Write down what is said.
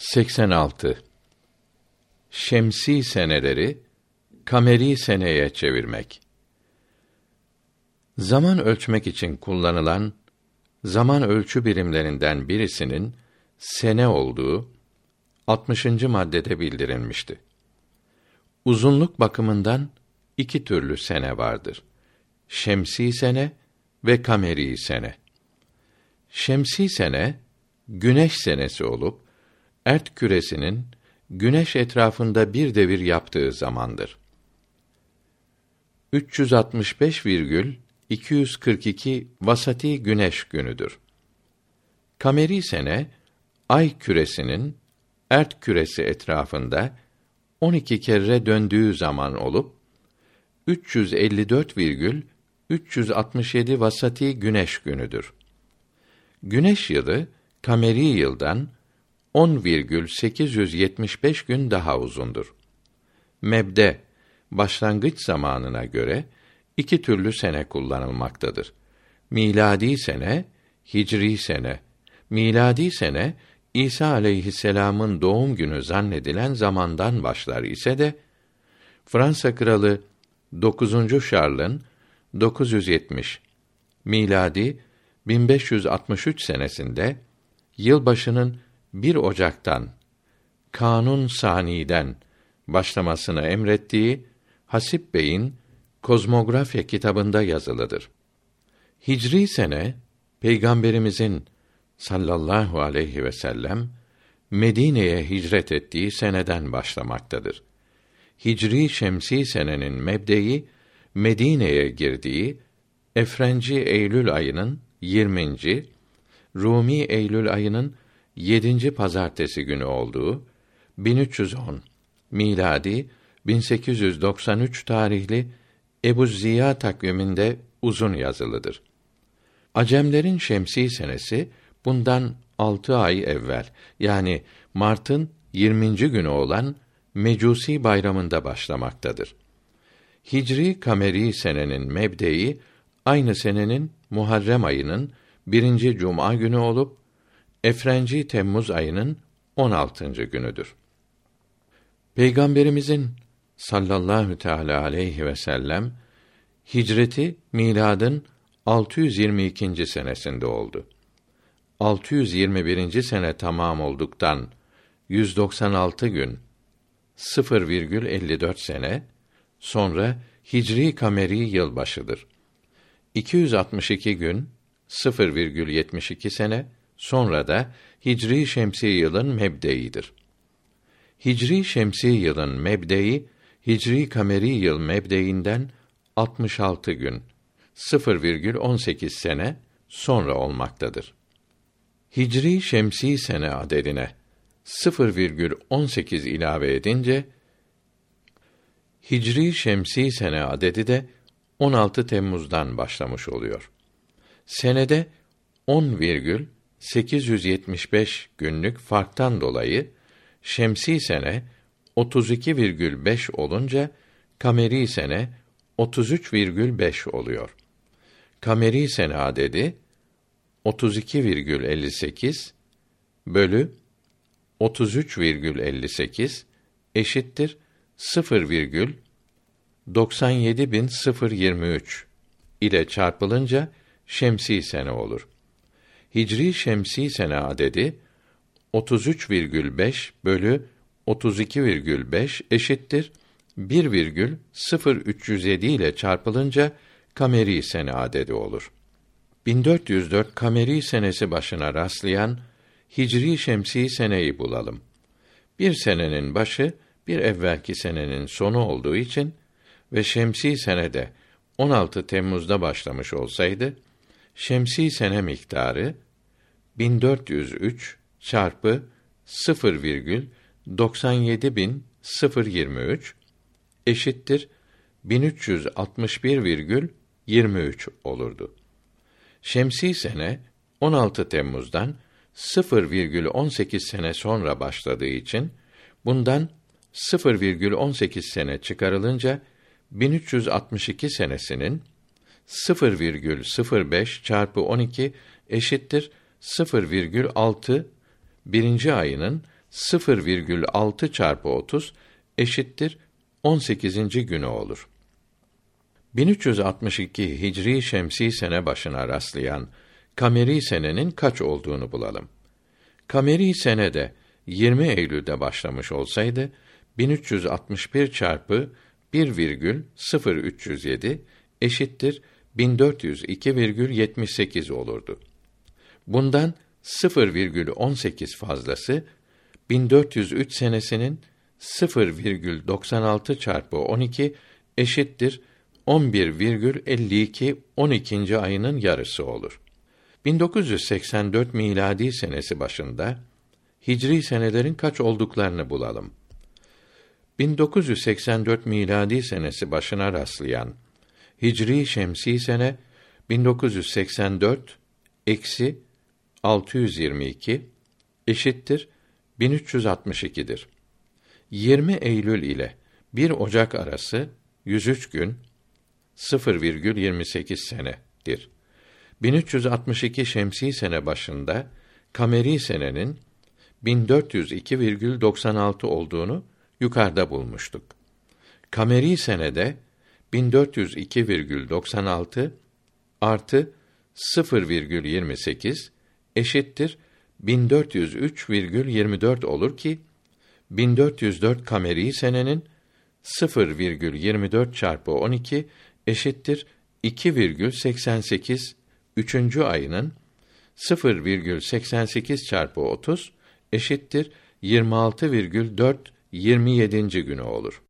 86 Şemsi seneleri kameri seneye çevirmek. Zaman ölçmek için kullanılan zaman ölçü birimlerinden birisinin sene olduğu 60. maddede bildirilmişti. Uzunluk bakımından iki türlü sene vardır. Şemsi sene ve kameri sene. Şemsi sene güneş senesi olup ert küresinin güneş etrafında bir devir yaptığı zamandır. 365,242 vasati güneş günüdür. Kameri sene ay küresinin ert küresi etrafında 12 kere döndüğü zaman olup 354,367 vasati güneş günüdür. Güneş yılı kameri yıldan 10,875 gün daha uzundur. Mebde başlangıç zamanına göre iki türlü sene kullanılmaktadır. Miladi sene, hicri sene. Miladi sene İsa aleyhisselam'ın doğum günü zannedilen zamandan başlar ise de Fransa kralı 9. Şarl'ın 970 miladi 1563 senesinde yılbaşının 1 Ocak'tan Kanun Sani'den başlamasını emrettiği Hasip Bey'in Kozmografya kitabında yazılıdır. Hicri sene Peygamberimizin sallallahu aleyhi ve sellem Medine'ye hicret ettiği seneden başlamaktadır. Hicri şemsi senenin mebdeyi Medine'ye girdiği Efrenci Eylül ayının 20. Rumi Eylül ayının 7. pazartesi günü olduğu 1310 miladi 1893 tarihli Ebu Ziya takviminde uzun yazılıdır. Acemlerin şemsi senesi bundan altı ay evvel yani Mart'ın 20. günü olan Mecusi bayramında başlamaktadır. Hicri kameri senenin mebdeyi aynı senenin Muharrem ayının birinci cuma günü olup Efrenci Temmuz ayının 16. günüdür. Peygamberimizin sallallahu teala aleyhi ve sellem hicreti miladın 622. senesinde oldu. 621. sene tamam olduktan 196 gün 0,54 sene sonra Hicri kameri yılbaşıdır. 262 gün 0,72 sene sonra da Hicri şemsi yılın mebdeidir. Hicri şemsi yılın mebdei Hicri kameri yıl mebdeinden 66 gün 0,18 sene sonra olmaktadır. Hicri şemsi sene adedine 0,18 ilave edince Hicri şemsi sene adedi de 16 Temmuz'dan başlamış oluyor. Senede 10,875 günlük farktan dolayı şemsi sene 32,5 olunca kameri sene 33,5 oluyor. Kameri sene adedi 32,58 bölü 33,58 eşittir 0,97023 ile çarpılınca şemsi sene olur. Hicri şemsi sene adedi 33,5 bölü 32,5 eşittir 1,0307 ile çarpılınca kameri sene adedi olur. 1404 kameri senesi başına rastlayan Hicri şemsi seneyi bulalım. Bir senenin başı bir evvelki senenin sonu olduğu için ve şemsi senede 16 Temmuz'da başlamış olsaydı şemsi sene miktarı 1403 çarpı 0,97023 eşittir 1361,23 olurdu. Şemsi sene 16 Temmuz'dan 0,18 sene sonra başladığı için bundan 0,18 sene çıkarılınca 1362 senesinin 0,05 çarpı 12 eşittir 0,6 birinci ayının 0,6 çarpı 30 eşittir 18. günü olur. 1362 Hicri Şemsi sene başına rastlayan kameri senenin kaç olduğunu bulalım. Kameri senede 20 Eylül'de başlamış olsaydı 1361 çarpı 1,0307 eşittir 1402,78 olurdu. Bundan 0,18 fazlası 1403 senesinin 0,96 çarpı 12 eşittir 11,52 12. ayının yarısı olur. 1984 miladi senesi başında Hicri senelerin kaç olduklarını bulalım. 1984 miladi senesi başına rastlayan Hicri şemsi sene 1984 eksi 622 eşittir 1362'dir. 20 Eylül ile 1 Ocak arası 103 gün 0,28 senedir. 1362 şemsi sene başında kameri senenin 1402,96 olduğunu yukarıda bulmuştuk. Kameri senede 1402,96 artı 0,28 eşittir 1403,24 olur ki 1404 kameri senenin 0,24 çarpı 12 eşittir 2,88 üçüncü ayının 0,88 çarpı 30 eşittir 26,4 27. günü olur.